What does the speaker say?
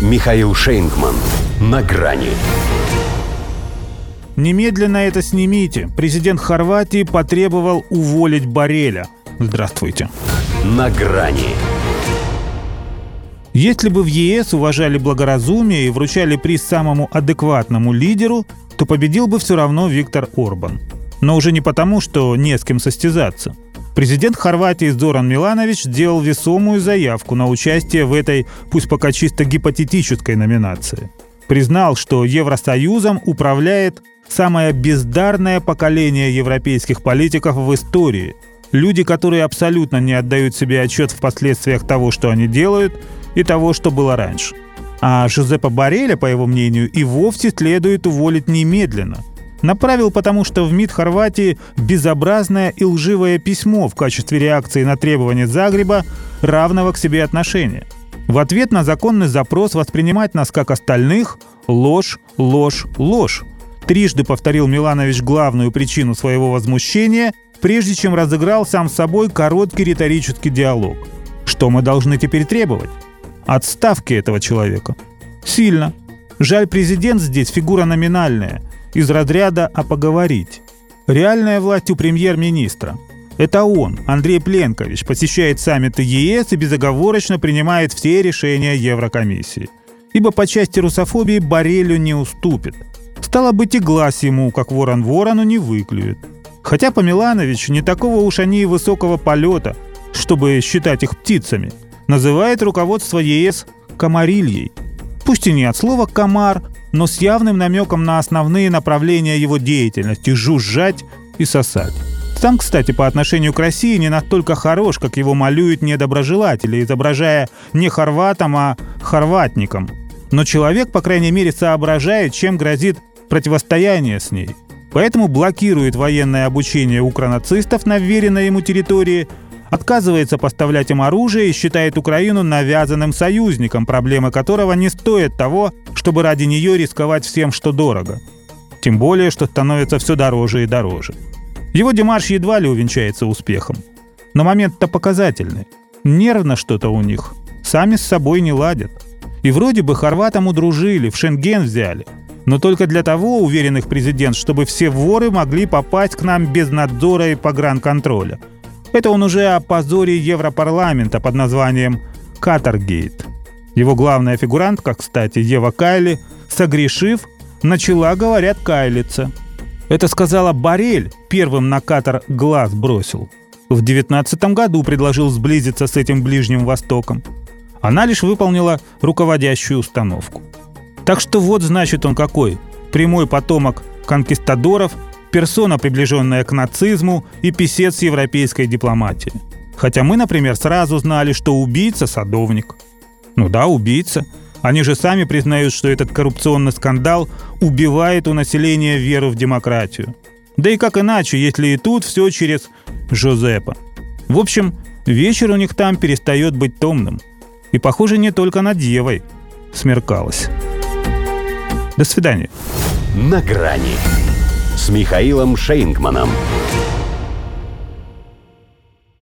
Михаил Шейнгман. На грани. Немедленно это снимите. Президент Хорватии потребовал уволить Бареля. Здравствуйте. На грани. Если бы в ЕС уважали благоразумие и вручали приз самому адекватному лидеру, то победил бы все равно Виктор Орбан. Но уже не потому, что не с кем состязаться. Президент Хорватии Зоран Миланович сделал весомую заявку на участие в этой, пусть пока чисто гипотетической номинации. Признал, что Евросоюзом управляет самое бездарное поколение европейских политиков в истории. Люди, которые абсолютно не отдают себе отчет в последствиях того, что они делают, и того, что было раньше. А Жозепа Бареля, по его мнению, и вовсе следует уволить немедленно. Направил потому, что в МИД Хорватии безобразное и лживое письмо в качестве реакции на требования Загреба равного к себе отношения. В ответ на законный запрос воспринимать нас как остальных – ложь, ложь, ложь. Трижды повторил Миланович главную причину своего возмущения, прежде чем разыграл сам с собой короткий риторический диалог. Что мы должны теперь требовать? Отставки этого человека. Сильно. Жаль, президент здесь фигура номинальная, из разряда «а поговорить». Реальная власть у премьер-министра. Это он, Андрей Пленкович, посещает саммиты ЕС и безоговорочно принимает все решения Еврокомиссии. Ибо по части русофобии Борелю не уступит. Стало быть, и глаз ему, как ворон ворону, не выклюет. Хотя по Милановичу не такого уж они и высокого полета, чтобы считать их птицами – называет руководство ЕС «комарильей». Пусть и не от слова «комар», но с явным намеком на основные направления его деятельности – жужжать и сосать. Сам, кстати, по отношению к России не настолько хорош, как его малюют недоброжелатели, изображая не хорватом, а хорватником. Но человек, по крайней мере, соображает, чем грозит противостояние с ней. Поэтому блокирует военное обучение укронацистов на вверенной ему территории – отказывается поставлять им оружие и считает Украину навязанным союзником, проблемы которого не стоят того, чтобы ради нее рисковать всем, что дорого. Тем более, что становится все дороже и дороже. Его демарш едва ли увенчается успехом. Но момент-то показательный. Нервно что-то у них. Сами с собой не ладят. И вроде бы хорватам удружили, в Шенген взяли. Но только для того, уверенных президент, чтобы все воры могли попасть к нам без надзора и погранконтроля – это он уже о позоре Европарламента под названием «Катаргейт». Его главная фигурантка, кстати, Ева Кайли, согрешив, начала, говорят, кайлиться. Это сказала Барель, первым на Катар глаз бросил. В девятнадцатом году предложил сблизиться с этим Ближним Востоком. Она лишь выполнила руководящую установку. Так что вот значит он какой. Прямой потомок конкистадоров – персона, приближенная к нацизму и писец европейской дипломатии. Хотя мы, например, сразу знали, что убийца – садовник. Ну да, убийца. Они же сами признают, что этот коррупционный скандал убивает у населения веру в демократию. Да и как иначе, если и тут все через Жозепа. В общем, вечер у них там перестает быть томным. И, похоже, не только над Евой смеркалось. До свидания. На грани с Михаилом Шейнгманом.